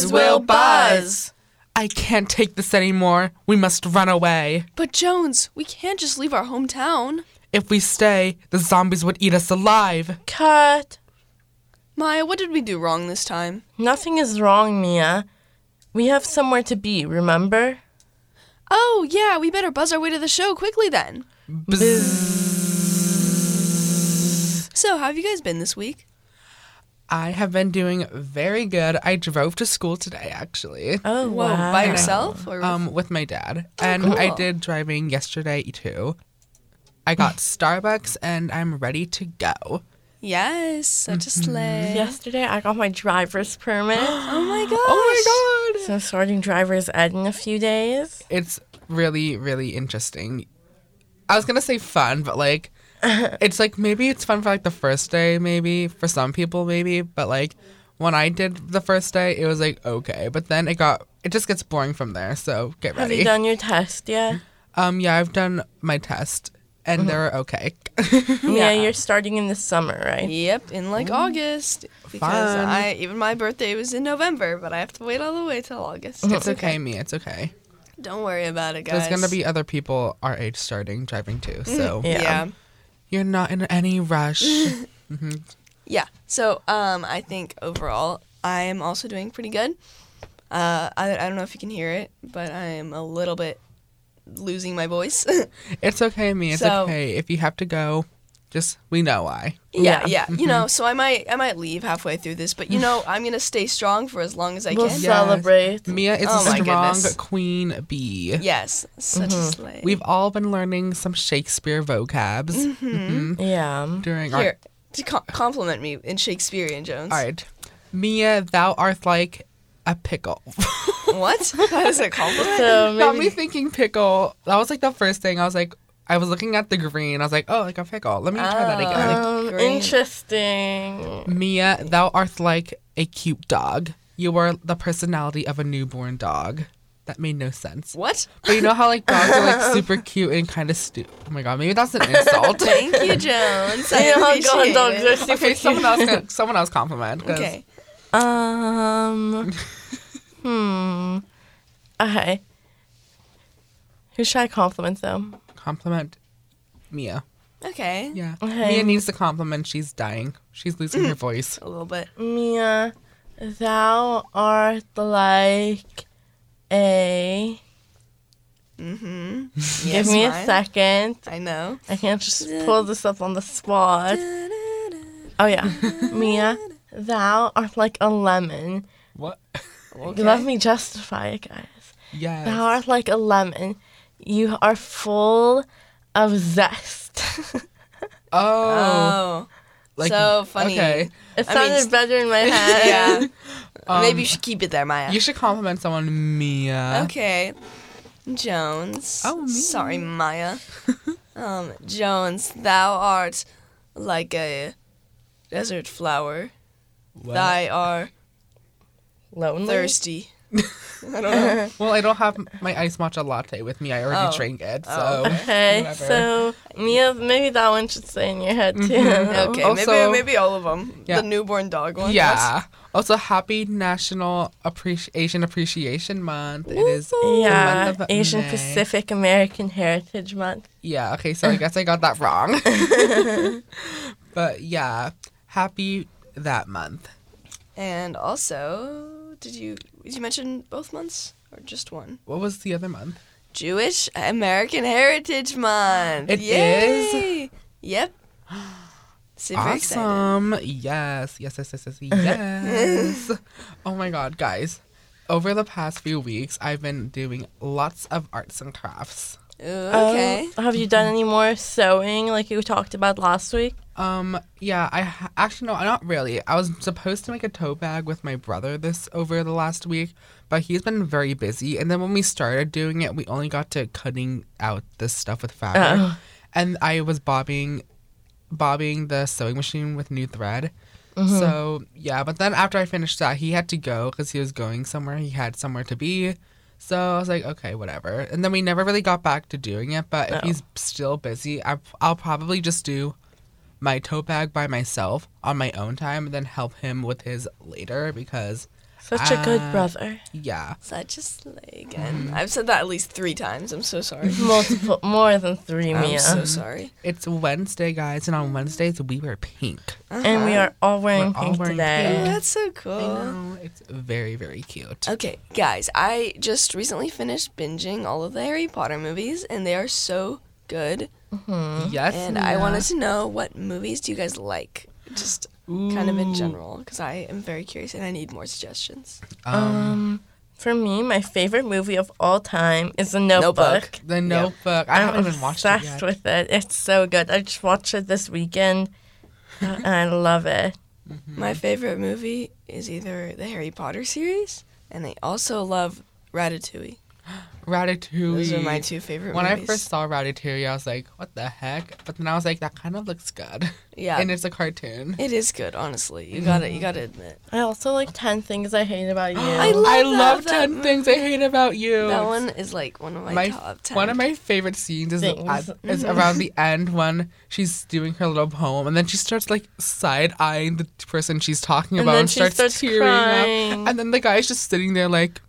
Zombies will buzz. I can't take this anymore. We must run away. But Jones, we can't just leave our hometown. If we stay, the zombies would eat us alive. Cut. Maya, what did we do wrong this time? Nothing is wrong, Mia. We have somewhere to be, remember? Oh, yeah, we better buzz our way to the show quickly then. So, how have you guys been this week? I have been doing very good. I drove to school today, actually, Oh, Whoa, wow. by yourself? Or with- um, with my dad, and cool. I did driving yesterday too. I got Starbucks, and I'm ready to go. yes, such a sleigh. Yesterday, I got my driver's permit. Oh my gosh. Oh my god! so, starting driver's ed in a few days. It's really, really interesting. I was gonna say fun, but like, it's like maybe it's fun for like the first day, maybe for some people, maybe. But like, when I did the first day, it was like okay, but then it got it just gets boring from there. So get ready. Have you done your test yet? Um, yeah, I've done my test, and mm-hmm. they're okay. Yeah, you're starting in the summer, right? Yep, in like mm. August. Because Fun. I even my birthday was in November, but I have to wait all the way till August. it's okay, me. It's okay. Don't worry about it, guys. There's gonna be other people our age starting driving too, so mm-hmm. Yeah. yeah. You're not in any rush. Yeah. So, um, I think overall, I am also doing pretty good. Uh, I, I don't know if you can hear it, but I am a little bit losing my voice. it's okay, me. It's So- okay. If you have to go, just we know why. yeah, Yeah. yeah. You know, mm-hmm. so I might I might leave halfway through this, but you know, I'm gonna stay strong for as long as I We'll can. Yes. celebrate. Mia is Oh a my strong goodness. queen bee. Yes, such a mm-hmm. slay. We've all been learning some Shakespeare vocabs mhm, Yeah. during our. Here, to co- compliment me in Shakespearean, Jones. All right, Mia, thou art like a pickle. What? That is a compliment. So Got me maybe thinking pickle. That was like the first thing. I was like, I was looking at the green. I was like, oh, like a pickle. Let me try that Oh. again. um, Green. interesting. Mia, thou art like a cute dog. You are the personality of a newborn dog. That made no sense. what? But you know how like dogs are like super cute and kind of stupid. Oh my god, maybe that's an insult. Thank you, Jones. I You know how appreciate dogs it. are super okay, someone else, can, someone else compliment. 'cause Okay. Um. hmm. Okay. Who should I compliment though? Compliment Mia. Okay. Yeah, Okay. Mia needs a compliment. She's dying. She's losing her voice. A little bit. Mia, thou art like a. Mm-hmm. Give me a second. I know. I can't just pull this up on the spot. Oh yeah, Mia, thou art like a lemon. What? Okay. Let me justify it, guys. Yes. Thou art like a lemon. You are full of zest. oh, Oh. like so funny. Okay, it I mean, sounded st- better in my head. yeah. Um, Maybe you should keep it there, Maya. you should compliment someone, Mia. Okay. Jones. Oh, me. Sorry, Maya. um, Jones, thou art like a desert flower. What? Thy are Lonely. thirsty. I don't know. Well, I don't have my iced matcha latte with me. I already Oh. drank it, oh, so. Oh, Okay, Whatever. so Mia, maybe that one should stay in your head too. Mm-hmm. Okay, Also- maybe maybe all of them. Yeah. The newborn dog one. Yeah. Also, happy National Appreci- Asian Appreciation Month. It is the Yeah, month of Asian May. Pacific American Heritage Month. Yeah. Okay. So I guess I got that wrong. but yeah, happy that month. And also, did you did you mention both months or just one? What was the other month? Jewish American Heritage Month. It Yay! is? Yep. Super excited. awesome. Yes. Yes. Yes. Yes. Yes. Yes. oh my God, guys! Over the past few weeks, I've been doing lots of arts and crafts. Ooh, okay. Um, have you done any more sewing like you talked about last week? Um, yeah, I ha- actually no, not really. I was supposed to make a tote bag with my brother this over the last week, but he's been very busy. And then when we started doing it, we only got to cutting out this stuff with fabric, Oh. and I was bobbing, bobbing the sewing machine with new thread. So yeah, but then after I finished that, he had to go because he was going somewhere. He had somewhere to be. So I was like, okay, whatever. And then we never really got back to doing it. But if he's still busy, I, I'll probably just do my tote bag by myself on my own time and then help him with his later because Such a good Ah. brother. Yeah. Such a slay again. I've said that at least three times. I'm so sorry. Multiple, more than three, I'm Mia. so sorry. It's Wednesday, guys, and on Wednesdays we wear pink. and we are all wearing We're all pink wearing Oh, today. that's so I cool. know. It's very, very cute. Okay, guys, I just recently finished binging all of the Harry Potter movies, and they are so good. Yes. And I wanted to know what movies do you guys like, just kind of in general, because I am very curious and I need more suggestions. Um, Um, for me, my favorite movie of all time is The Notebook. Notebook. the Notebook. I I'm haven't even watched it obsessed yet. with it. It's so good. I just watched it this weekend, uh, and I love it. My favorite movie is either the Harry Potter series, and I also love Ratatouille. Ratatouille. Those are my two favorite When I first saw Ratatouille, I was like, "What the heck?" But then I was like, "That kind of looks good." yeah, and it's a cartoon. it is good. Honestly, you gotta you gotta admit I also like Ten Things I Hate About You. I love I that- love that Ten movie. Things I Hate About You. that one is like one of my, my top ten. one of my favorite scenes is, at, is around the end when she's doing her little poem and then she starts like side eyeing the person she's talking And about then and, she starts, starts tearing crying. up and then the guy's just sitting there like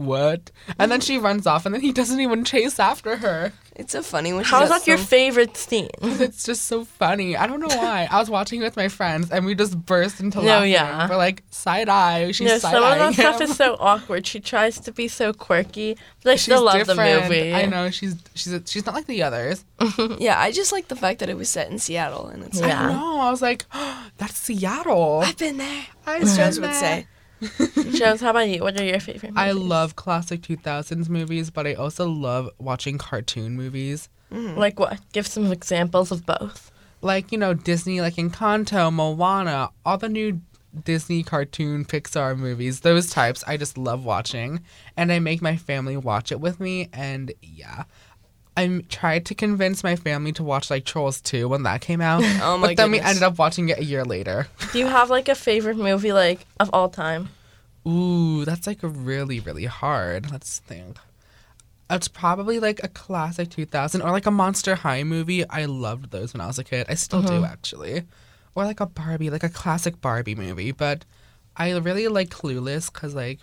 what and then she runs off and then he doesn't even chase after her It's so funny when she How is does that your favorite scene? it's just so funny i don't know why i was watching with my friends and we just burst into No, laughing yeah. we're like side eye she's No, side some of eyeing that stuff is so awkward. She tries to be so quirky, but I She's still love the different. movie. I know she's she's she's not like the others. Yeah, I just like the fact that it was set in Seattle, and it's Yeah. I know. I was like, that's Seattle. I've been there. I As said Jones would say. Jones, how about you? What are your favorite movies? I love classic 2000s movies, but I also love watching cartoon movies. Mm. Like what? Give some examples of both. Like, you know, Disney, like Encanto, Moana, all the new Disney cartoon Pixar movies, those types, I just love watching. And I make my family watch it with me. And yeah. I tried to convince my family to watch like Trolls 2 when that came out. Oh my but then we ended up watching it a year later. Do you have like a favorite movie like of all time? Ooh, that's like really, really hard. Let's think. It's probably like a classic 2000 or like a Monster High movie. I loved those when I was a kid. I still do mm-hmm. actually. Or like a Barbie, like a classic Barbie movie. But I really like Clueless because like,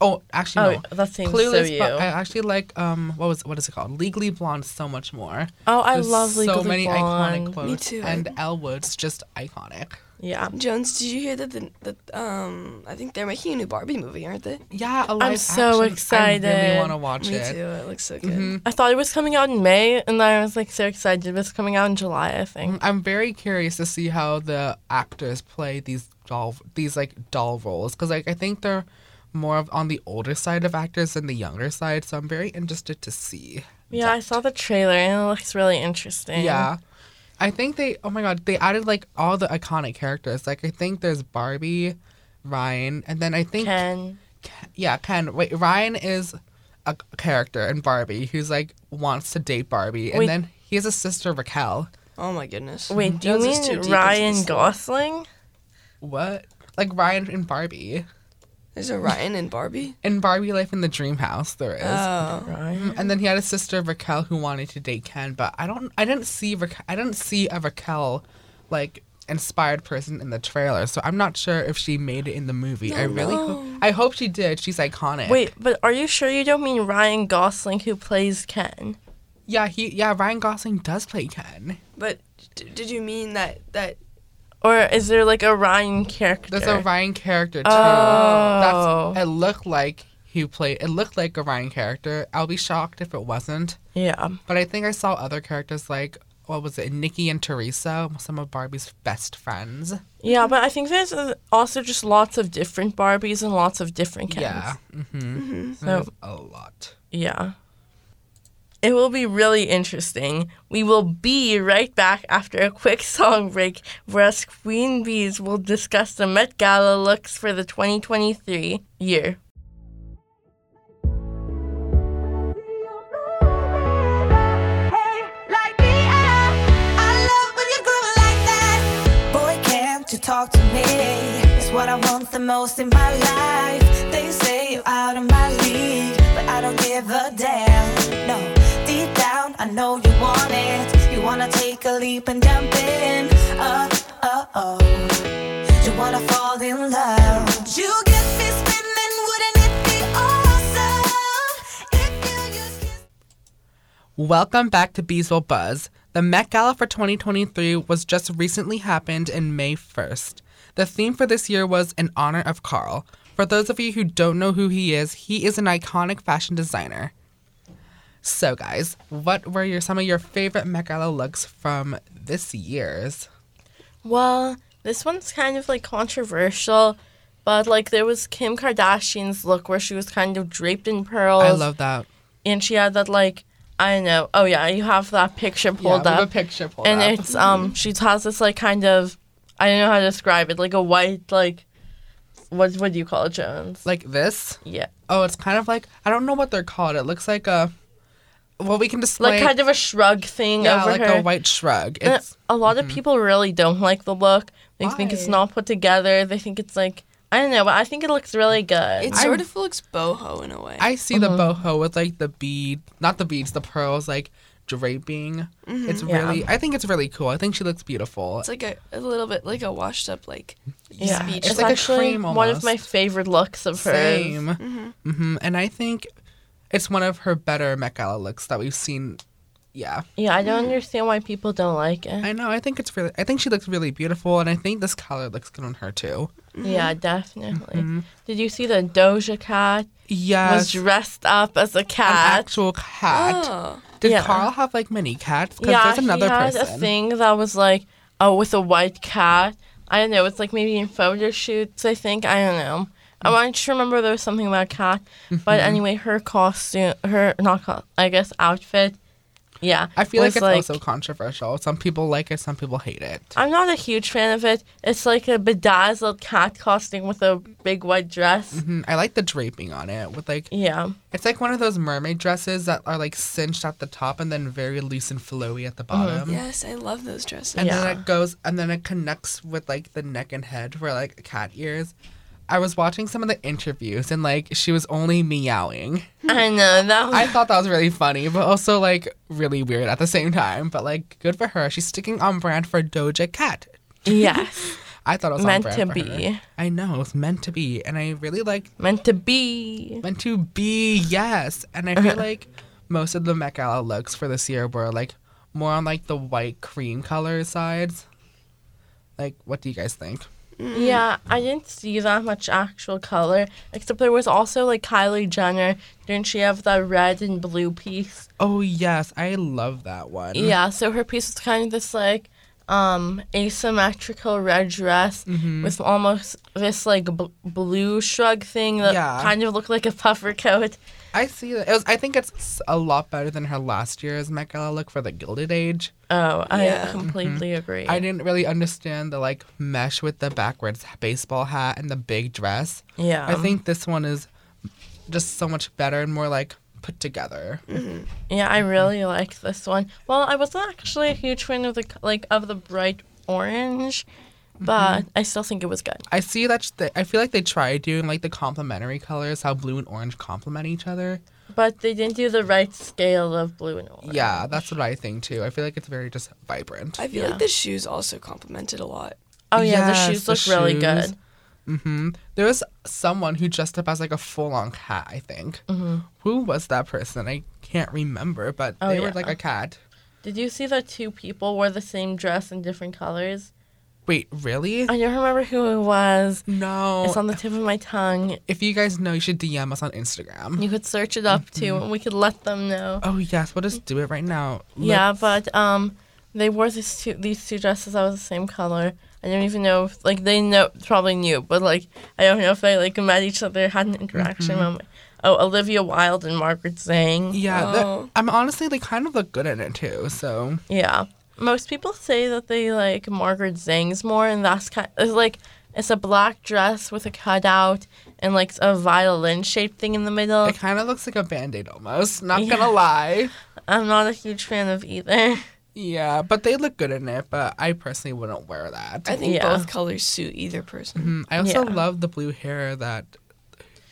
oh, actually no. Oh, that seems Clueless, so you. but I actually like um, what was what is it called? Legally Blonde so much more. oh, I There's love Legally Blonde. so many Blonde. iconic quotes. too. And Elle Woods just iconic. Yeah. Jones, did you hear that? The, that um, I think they're making a new Barbie movie, aren't they? Yeah, a live so action. excited. I really want to watch Me it. too. It looks so good. Mhm. I thought it was coming out in May, and I was like so excited. It was coming out in July, I think. I'm very curious to see how the actors play these doll, these like doll roles, because like I think they're more of on the older side of actors than the younger side. So I'm very interested to see. Yeah, I saw the trailer, and it looks really interesting. Yeah, I think they. Oh my god, they added like all the iconic characters. Like I think there's Barbie, Ryan, and then I think Ken. yeah, Ken. Wait, Ryan is a character in Barbie who's like wants to date Barbie, and Wait. then he has a sister Raquelle. Oh my goodness. Wait, do you Jones is too mean Ryan. Gosling? What? Like Ryan and Barbie. There's a Ryan and Barbie. In Barbie Life in the Dream House, there is. Oh. Ryan. Mm, and then he had a sister Raquelle who wanted to date Ken, but I don't. I didn't see. Raquelle, I didn't see a Raquelle, like inspired person in the trailer, so I'm not sure if she made it in the movie. I really. Ho- I hope she did. She's iconic. Wait, but are you sure you don't mean Ryan Gosling who plays Ken? Yeah, he. Yeah, Ryan Gosling does play Ken. But d- did you mean that that Or is there like a Ryan character? There's a Ryan character too. Oh. That's. It looked like he played. It looked like a Ryan character. I'll be shocked if it wasn't. yeah. But I think I saw other characters like what was it, Nikki and Teresa, some of Barbie's best friends. Yeah, but I think there's uh, also just lots of different Barbies and lots of different Kens. Yeah. Mm-hmm. So, a lot. yeah. It will be really interesting. We will be right back after a quick song break where us Queen Bees will discuss the Met Gala looks for the 2023 year. talk to me? What I want the most in my life. They say you're out of my league, but I don't give a damn. No, I know you want it. You wanna take a leap and jump in. Oh, oh, oh. You wanna fall in love. You get me spinning, wouldn't it be awesome? Welcome back to Bees Will Buzz. The Met Gala for 2023 was just recently happened in May 1st. The theme for this year was in honor of Karl. For those of you who don't know who he is, he is an iconic fashion designer. So, guys, what were your some of your favorite Met Gala looks from this year's? Well, this one's kind of like controversial, but like there was Kim Kardashian's look where she was kind of draped in pearls. I love that. and she had that like I don't know. Oh yeah, you have that picture pulled yeah, up, a picture pulled and up. it's um she has this like kind of I don't know how to describe it, like a white like what what do you call it, Jones? like this. yeah, Oh, it's kind of like I don't know what they're called. It looks like a well, we can just like kind of a shrug thing yeah, over like her. a white shrug. It's a lot of mm-hmm. people really don't like the look. They think it's not put together. They think it's like I don't know, but I think it looks really good. It sort of looks boho in a way. I see the mm-hmm. boho with like the bead, not the beads, the pearls like draping. Mm-hmm. It's Yeah. really, I think it's really cool. I think she looks beautiful. it's like a, a little bit like a washed up like yeah, speech. it's, It's like a actually cream one of my favorite looks of hers. Same. hmm And I think it's one of her better Met Gala looks that we've seen. Yeah, Yeah, I don't understand why people don't like it. I know. I think it's really. I think she looks really beautiful, and I think this color looks good on her too. Yeah, definitely. Mm-hmm. Did you see the Doja Cat Yeah. was dressed up as a an cat? actual cat. Oh. Did Yeah. Karl have like many cats? Because yeah, there's another he had person. a thing that was like, oh, with a white cat. I don't know. It's like maybe in photo shoots. I think I don't know. Mm. I just remember there was something about cat. Mm-hmm. But anyway, her costume, her not co- I guess outfit. Yeah, I feel like was it's also controversial. Some people like it, some people hate it. I'm not a huge fan of it. It's like a bedazzled cat costume with a big white dress. Mhm, I like the draping on it with like Yeah. it's like one of those mermaid dresses that are like cinched at the top and then very loose and flowy at the Mm-hmm. bottom. Yes, I love those dresses. And Yeah. then it goes and then it connects with like the neck and head for like cat ears. I was watching some of the interviews and like she was only meowing. I know that. Was, I thought that was really funny, but also like really weird at the same time. But like good for her. She's sticking on brand for Doja Cat. yes, I thought it was Meant to for her. be. I know it was meant to be, and I really like meant to be. meant to be yes and i feel uh-huh. like most of the met gala looks for this year were like more on like the white cream color sides like what do you guys think Yeah, I didn't see that much actual color, except there was also like Kylie Jenner. Didn't she have that red and blue piece? oh yes i love that one Yeah, so her piece was kind of this like um asymmetrical red dress Mm-hmm. with almost this like b- blue shrug thing that Yeah. kind of looked like a puffer coat. I see that. It was i think it's a lot better than her last year's met gala look for the gilded age. Oh, I Yeah. completely mm-hmm. agree. i didn't really understand the like mesh with the backwards baseball hat and the big dress. Yeah, i think this one is just so much better and more like put together. Mm-hmm. Yeah, I really like this one. Well, I wasn't actually a huge fan of the like of the bright orange, but I still think it was good. I see that sh- they, I feel like they tried doing like the complementary colors, how blue and orange complement each other. But they didn't do the right scale of blue and orange. Yeah, that's what I think too. I feel like it's very just vibrant. I feel Yeah. like the shoes also complemented a lot. Oh yeah, the Yes, shoes the look really shoes. good. hmm There was someone who dressed up as like a full on cat. I think. Mm-hmm. Who was that person? I can't remember, but Oh, they were yeah. like a cat. Did you see that two people wore the same dress in different colors? Wait, really? I don't remember who it was. no. It's on the tip of my tongue. if you guys know, you should DM us on Instagram. You could search it up too, Mm-hmm. and we could let them know. Oh yes, we'll just do it right now. Yeah, Let's- but um, they wore these two these two dresses that was the same color. I don't even know if like they know probably knew, but like I don't know if they like met each other, had an interaction moment. Oh, Olivia Wilde and Margaret Zhang. yeah, Oh. I'm honestly they kind of look good in it too. So Yeah. Most people say that they like Margaret Zhang's more, and that's kind it's like it's a black dress with a cutout and like a violin shaped thing in the middle. it kind of looks like a band-aid almost. Not Yeah. gonna lie. I'm not a huge fan of either. Yeah, but they look good in it. But I personally wouldn't wear that. I think Yeah. both colors suit either person. Mm, I also Yeah. love the blue hair. That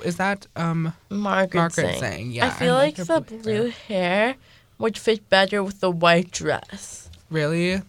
is that um Margaret, Margaret Zhang. Zhang, yeah, I feel I like, like the blue blue hair would fit better with the white dress. Really.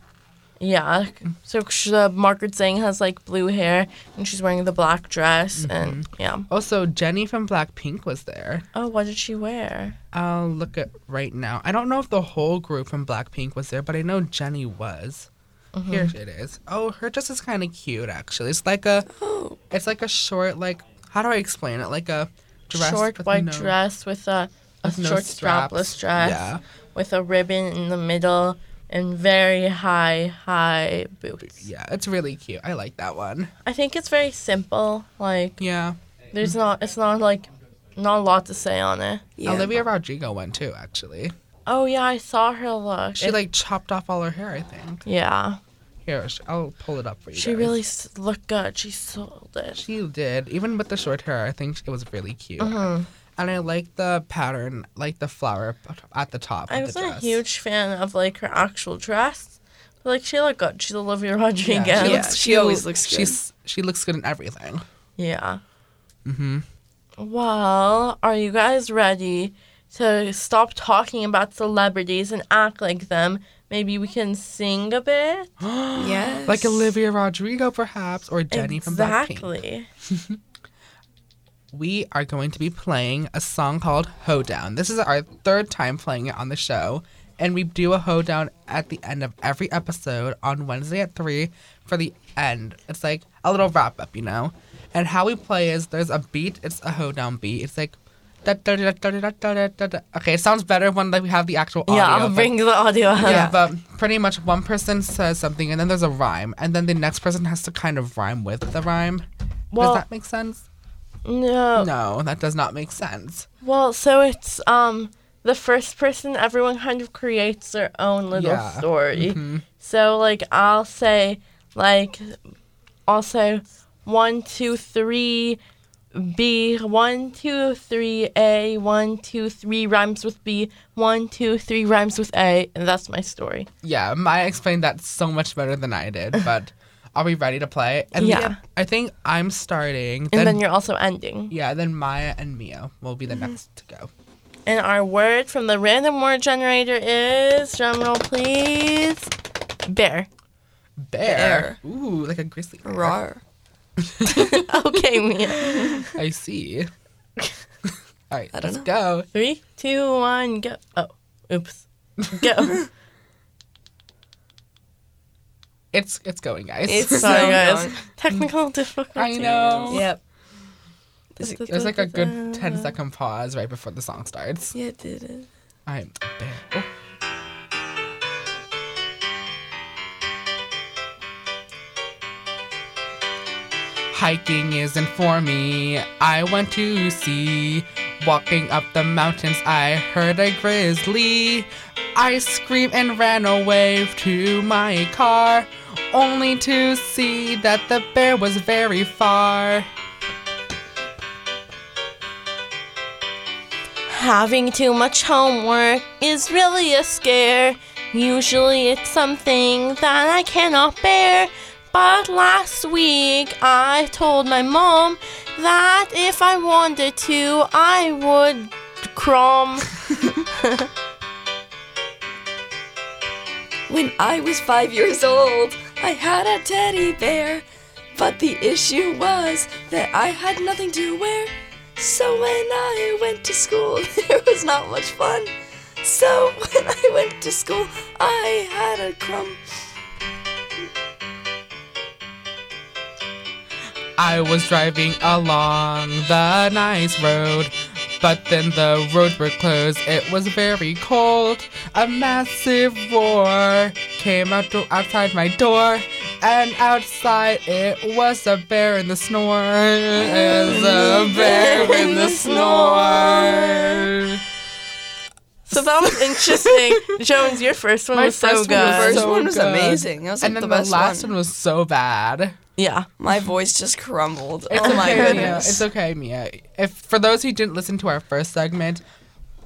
Yeah. So uh, Margaret Zhang has like blue hair and she's wearing the black dress and yeah. Also, Jennie from Blackpink was there. Oh, what did she wear? I'll look at right now. I don't know if the whole group from Blackpink was there, but I know Jennie was. Mm-hmm. Here it is. Oh, her dress is kind of cute actually. It's like a, it's like a short like. How do I explain it? Like a dress Short with white no- dress with a, a with no short straps. strapless dress Yeah. with a ribbon in the middle and very high, high boots. Yeah, it's really cute. I like that one. I think it's very simple. Like Yeah. there's not it's not like not a lot to say on it. Yeah. Olivia Rodrigo went too, actually. Oh yeah, I saw her look. She It- like chopped off all her hair, I think. yeah. Here, I'll pull it up for you. She guys. really s- looked good. She sold it. She did. Even with the short hair, I think it was really cute. Mhm. And I like the pattern, like the flower at the top. I of was the a huge fan of like her actual dress. But, like she looked good. She's Olivia Yeah, Rodrigo. she, Yeah, looks, she always looks good. She's she looks good in everything. Yeah. hmm Well, are you guys ready to stop talking about celebrities and act like them? Maybe we can sing a bit. Yes. Like Olivia Rodrigo, perhaps, or Jennie from Blackpink. exactly. we are going to be playing a song called Hoedown. This is our third time playing it on the show, and we do a hoedown at the end of every episode on Wednesday at 3 for the end. It's like a little wrap up, you know? And how we play is there's a beat, it's a hoedown beat. It's like Okay, it sounds better when like, we have the actual audio. Yeah, I'll bring the audio. Yeah, but pretty much one person says something and then there's a rhyme, and then the next person has to kind of rhyme with the rhyme. Well, Does that make sense? No. No, that does not make sense. Well, so it's um the first person. Everyone kind of creates their own little Yeah. story. Mhm. So like I'll say like I'll say one two three B one two three A one two three rhymes with B one two three rhymes with A and that's my story. Yeah, Maya explained that so much better than I did, but are we ready to play? And Yeah. I think I'm starting. And then, you're also ending. yeah, then Maya and Mia will be the Mm-hmm. next to go. And our word from the random word generator is drum roll please. Bear. Bear. Ooh, like a grizzly bear. Rawr. okay, Mia. I see. All right, I don't let's know. go. Three, two, one, go. Oh, oops. Go. It's it's going, guys. It's Sorry, so guys. going. Technical difficulties. I know. Yep. There's like a good 10 second pause right before the song starts. Yeah, it did it. I'm. Oh. Hiking isn't for me. I want to see. Walking up the mountains, I heard a grizzly. I screamed and ran away to my car, only to see that the bear was very far. Having too much homework is really a scare. Usually it's something that I cannot bear. But last week I told my mom that if I wanted to, I would crom. When I was five years old, I had a teddy bear. But the issue was that I had nothing to wear. So when I went to school, there was not much fun. So when I went to school, I had a crumb. I was driving along the nice road, but then the roads were closed. It was very cold. A massive roar came out to outside my door, and outside it was a bear in the snore. It was a bear in the snore. So that was interesting. Jones, your first one My was so first good. one was The first so one was good. amazing. That was like And then the the, last one. one was so bad. Yeah. My voice just crumbled. It's oh my okay, Mia. goodness. It's okay, Mia. If for those who didn't listen to our first segment,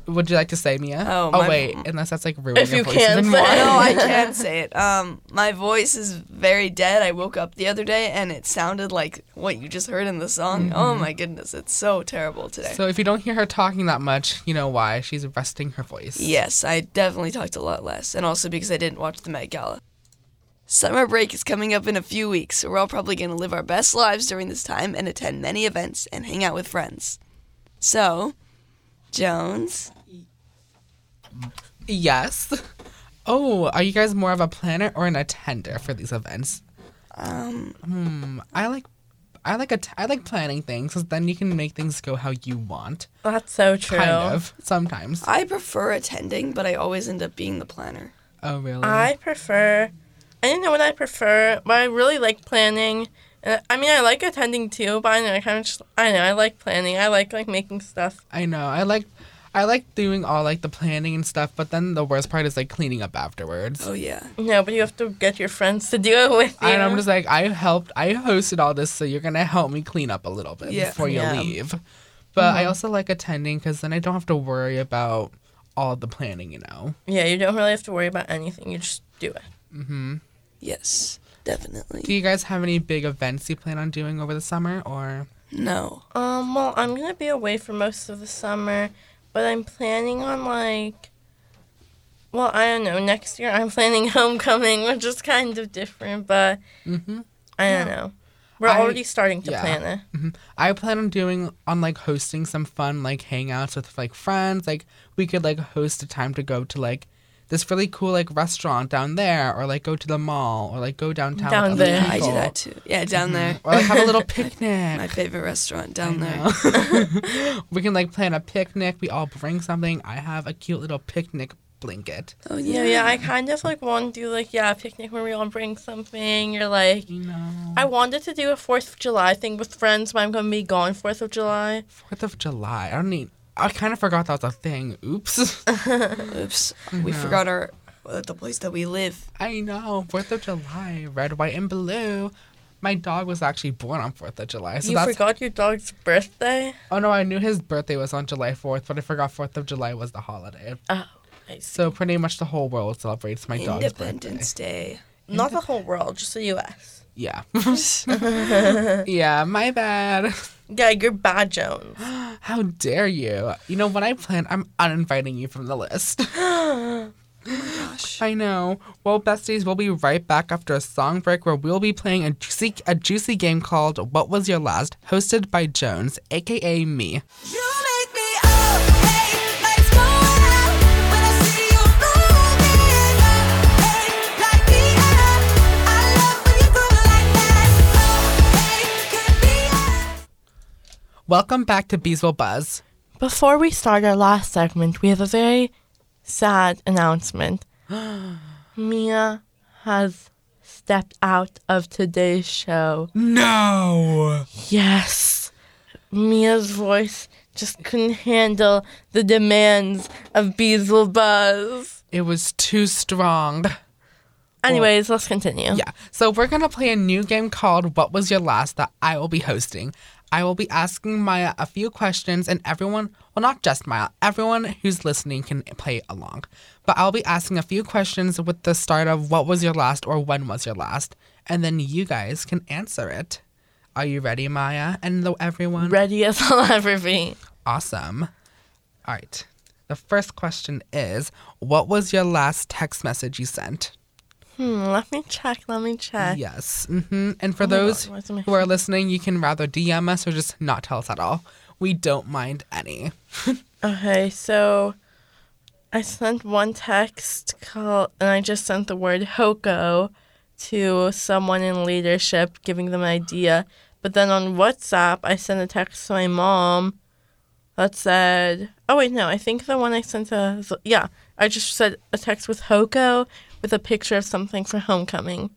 would you like to say Mia? Oh, my- wait, unless that's like ruining If your you voice can't even say more. it. no, I can't say it. Um, my voice is very dead. I woke up the other day and it sounded like what you just heard in the song. Oh my goodness, it's so terrible today. So if you don't hear her talking that much, you know why. She's resting her voice. yes, I definitely talked a lot less, and also because I didn't watch the Met Gala. Summer break is coming up in a few weeks, so we're all probably going to live our best lives during this time and attend many events and hang out with friends. So, Jones, Yes. Oh, are you guys more of a planner or an attender for these events? um, Hmm. I like, I like a, I like planning things because then you can make things go how you want. That's so true. Kind of. Sometimes. I prefer attending, but I always end up being the planner. Oh really? I prefer. I didn't know what I prefer, but I really like planning. Uh, I mean, I like attending too, but I know I kind of just. I know I like planning. I like like making stuff. I know. I like, I like doing all like the planning and stuff. But then the worst part is like cleaning up afterwards. Oh, yeah. No, but you have to get your friends to do it with you. And I'm just like, I helped, I hosted all this, so you're gonna help me clean up a little bit Yeah. before you Yeah. leave. But I also like attending because then I don't have to worry about all the planning, you know. yeah, you don't really have to worry about anything. You just do it. hmm Yes, definitely. Do you guys have any big events you plan on doing over the summer, or? No. Um, well, I'm gonna be away for most of the summer, but I'm planning on like. Well, I don't know. Next year, I'm planning homecoming, which is kind of different, but Mm-hmm. I don't know. We're I- already starting to yeah. plan it. hmm I plan on doing on like hosting some fun like hangouts with like friends. Like we could like host a time to go to like this really cool like restaurant down there, or like go to the mall, or like go downtown. with Down other there. I do that too. Yeah, down mm-hmm. there. Or like have a little picnic. My favorite restaurant down there. there. we can like plan a picnic. We all bring something. I have a cute little picnic blanket. Oh, Yeah, yeah. yeah. I kind of like want to do like yeah, a picnic where we all bring something. You're like, You know, I wanted to do a Fourth of July thing with friends, but I'm gonna be gone Fourth of July. Fourth of July. I don't need. I kind of forgot that was a thing. Oops. Oops. We forgot our uh, the place that we live. I know. Fourth of July. Red, white, and blue. My dog was actually born on Fourth of July, so you that's. forgot your dog's birthday. Oh no, I knew his birthday was on July fourth, but I forgot Fourth of July was the holiday. Oh, I see. So pretty much the whole world celebrates my dog's birthday. Independence Day. Not the whole world, just the U.S. Yeah. yeah, my bad. Yeah, you're bad, Jones. How dare you? You know, when I plan, I'm uninviting you from the list. oh Gosh. I know. Well, besties, we'll be right back after a song break where we'll be playing a juicy, a juicy game called What Was Your Last, hosted by Jones, aka me. Welcome back to Bees Will Buzz. Before we start our last segment, we have a very sad announcement. Mia has stepped out of today's show. No! Yes. Mia's voice just couldn't handle the demands of Bees Will Buzz. It was too strong. Anyways, let's continue. Yeah. So we're gonna play a new game called What Was Your Last that I will be hosting. I will be asking Maya a few questions and everyone well not just Maya, everyone who's listening can play along. But I'll be asking a few questions with the start of what was your last or when was your last, and then you guys can answer it. Are you ready, Maya? And the, everyone? Ready as I'll ever be. Awesome. All right. The first question is What was your last text message you sent? Hmm, let me check, let me check. Yes. hmm And for Oh those God, who are listening, you can rather DM us or just not tell us at all. We don't mind any. Okay, so I sent one text call and I just sent the word HoCo to someone in leadership giving them an idea. But then on WhatsApp I sent a text to my mom that said Oh wait, no, I think the one I sent to yeah, I just said a text with HoCo with a picture of something for homecoming.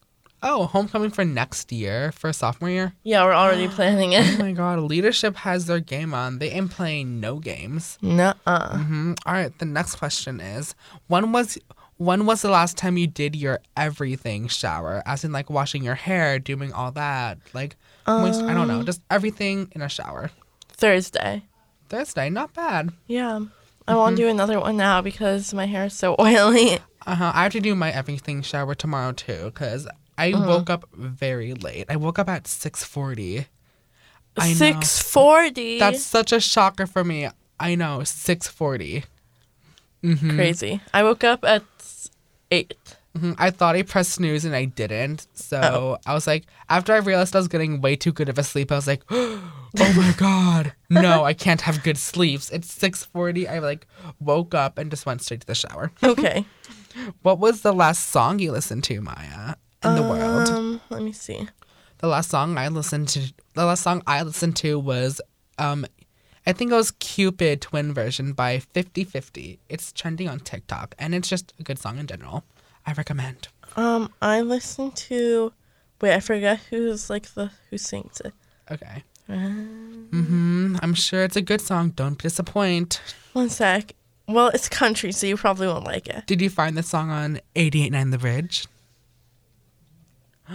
Oh, homecoming for next year, for sophomore year? Yeah, we're already planning it. Oh my god, leadership has their game on. They ain't playing no games. Nuh-uh. hmm All right, the next question is when was when was the last time you did your everything shower? As in like washing your hair, doing all that, like moist- I don't know, Um. just everything in a shower. Thursday. Thursday, not bad. Yeah. I want to do another one now because my hair is so oily. Uh huh. I have to do my everything shower tomorrow too, cause I woke up very late. I woke up at six forty. Six forty. That's such a shocker for me. I know, six forty. Mm-hmm. crazy. I woke up at eight. Mhm, I thought I pressed snooze and I didn't. So I was like, after I realized I was getting way too good of a sleep, I was like, oh my god, no, I can't have good sleeps. It's six forty. I like woke up and just went straight to the shower. Okay. What was the last song you listened to, Maya, in the world? Um, let me see. The last song I listened to, the last song I listened to was, um, I think it was Cupid Twin version by Fifty Fifty. It's trending on TikTok, and it's just a good song in general. I recommend. Um, I listened to. Wait, I forget who's like the who sings it. Okay. Mm-hmm. I'm sure it's a good song. Don't disappoint. One sec. Well, it's country, so you probably won't like it. Did you find the song on 889 The Bridge?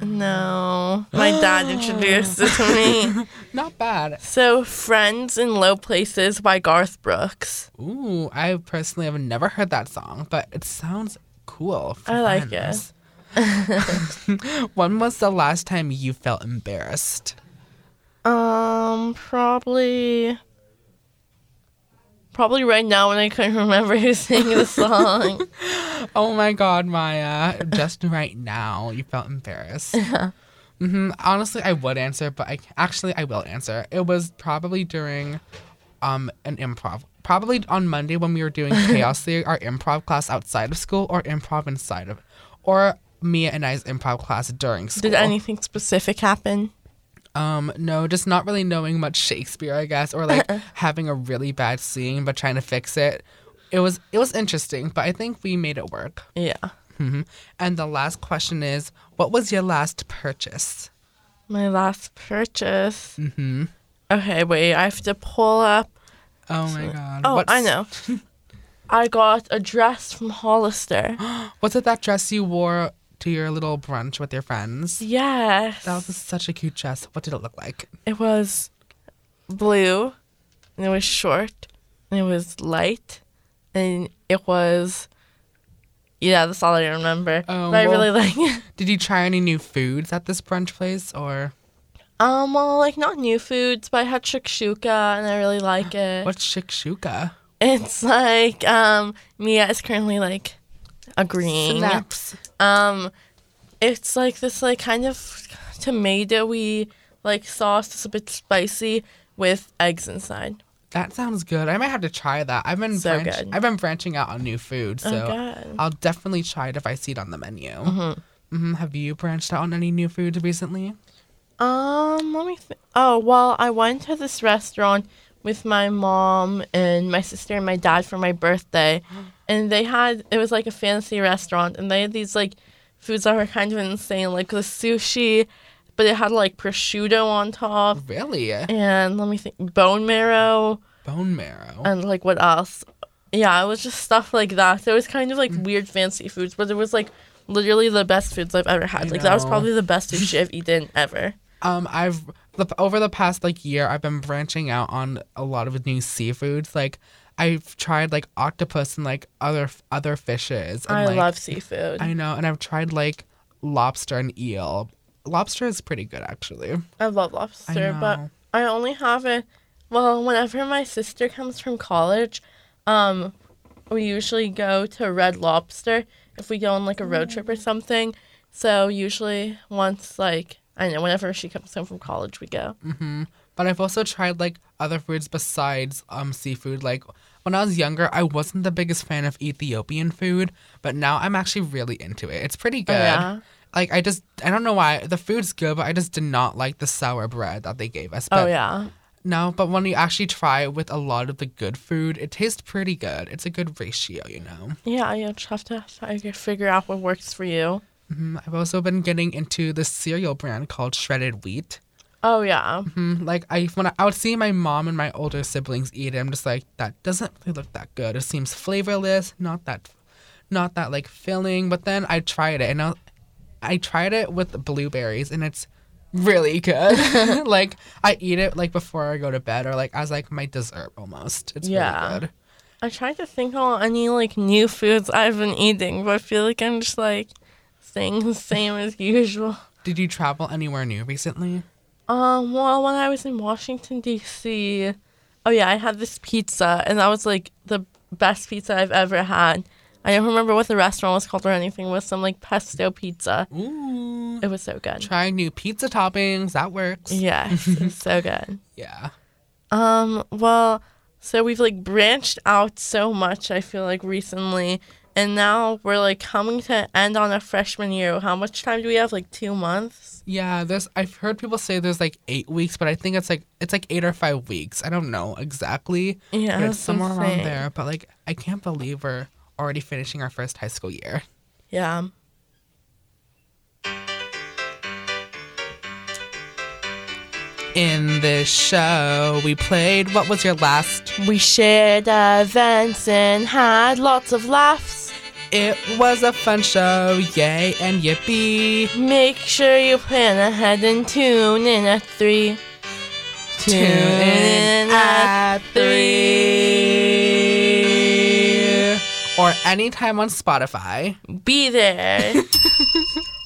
No, my dad introduced it to me. Not bad. So, "Friends in Low Places" by Garth Brooks. Ooh, I personally have never heard that song, but it sounds cool. I like friends. when was the last time you felt embarrassed? Um, probably, probably right now when I couldn't remember who sang the song. Oh my god, Maya. Just right now, you felt embarrassed. hmm Honestly, I would answer, but I actually I will answer. It was probably during um an improv. Probably on Monday when we were doing Chaos Theory, our improv class outside of school, or improv inside of, or Mia and I's improv class during school. Did anything specific happen? Um, no, just not really knowing much Shakespeare, I guess, or like having a really bad scene but trying to fix it. It was it was interesting, but I think we made it work. Yeah. hmm And the last question is, what was your last purchase? My last purchase. Mm-hmm. Okay, wait. I have to pull up. Oh my god. Oh, What's- I know. I got a dress from Hollister. Was it that dress you wore to your little brunch with your friends? Yes. That was such a cute dress. What did it look like? It was blue, and it was short, and it was light, and it was. Yeah, that's all I remember. Oh, but I well- really like it. Did you try any new foods at this brunch place or Um, well, like not new foods, but I had shakshuka, and I really like it. what's shakshuka? It's like um, Mia is currently like agreeing. Snaps. Um, it's like this like kind of tomatoey like sauce. It's a bit spicy with eggs inside. That sounds good. I might have to try that. I've been So branch-. I've been branching out on new food, so oh. I'll definitely try it if I see it on the menu. Mhm. hmm Have you branched out on any new foods recently? Um, let me think. Oh, well, I went to this restaurant with my mom and my sister and my dad for my birthday, and they had it was like a fancy restaurant, and they had these like foods that were kind of insane, like the sushi, but it had like prosciutto on top, Really? and let me think, bone marrow, Bone marrow. and like what else? Yeah, it was just stuff like that. So it was kind of like weird fancy foods, but it was like literally the best foods I've ever had. I like that was probably the best sushi I've eaten ever. Um, I've the, over the past like year, I've been branching out on a lot of new seafoods. Like I've tried like octopus and like other other fishes. And, I like, love seafood. I know, and I've tried like lobster and eel. Lobster is pretty good actually. I love lobster, but. I only have it. Well, whenever my sister comes from college, um, we usually go to Red Lobster if we go on like a road trip or something. So usually once like I know whenever she comes home from college, we go. But I've also tried like other foods besides um seafood. Like when I was younger, I wasn't the biggest fan of Ethiopian food, but now I'm actually really into it. It's pretty good. Oh, yeah? Like I just I don't know why the food's good, but I just did not like the sour bread that they gave us. Oh But yeah, No, but when you actually try it with a lot of the good food, it tastes pretty good. It's a good ratio, you know. yeah. You just have to fi- figure out what works for you. Mhm. I've also been getting into this cereal brand called Shredded Wheat. Oh yeah, Mhm. Like I when I, I would see my mom and my older siblings eat it, I'm just like that doesn't really look that good. It seems flavorless, not that, not that like filling. But then I tried it and I, I tried it with blueberries and it's really good. like I eat it like before I go to bed or like as like my dessert almost. It's Yeah. really good. I tried to think on any like new foods I've been eating, but I feel like I'm just like the same as usual. Did you travel anywhere new recently? Um, well, when I was in Washington D.C., oh yeah, I had this pizza, and that was like the best pizza I've ever had. I don't remember what the restaurant was called or anything. It was some like pesto pizza. Ooh. It was so good. Trying new pizza toppings. That works. Yes, it was so good. Yeah. Um, well, so we've like branched out so much, I feel like recently. And now we're like coming to end on a freshman year. How much time do we have? Like two months? Yeah, there's I've heard people say there's like eight weeks, but I think it's like it's like eight or five weeks. I don't know exactly. Yeah, it's somewhere around there. But like I can't believe we're already finishing our first high school year. Yeah. In this show, we played what was your last? We shared events and had lots of laughs. It was a fun show, yay and yippee. Make sure you plan ahead and tune in at three. Tune in at three. Or anytime on Spotify. Be there.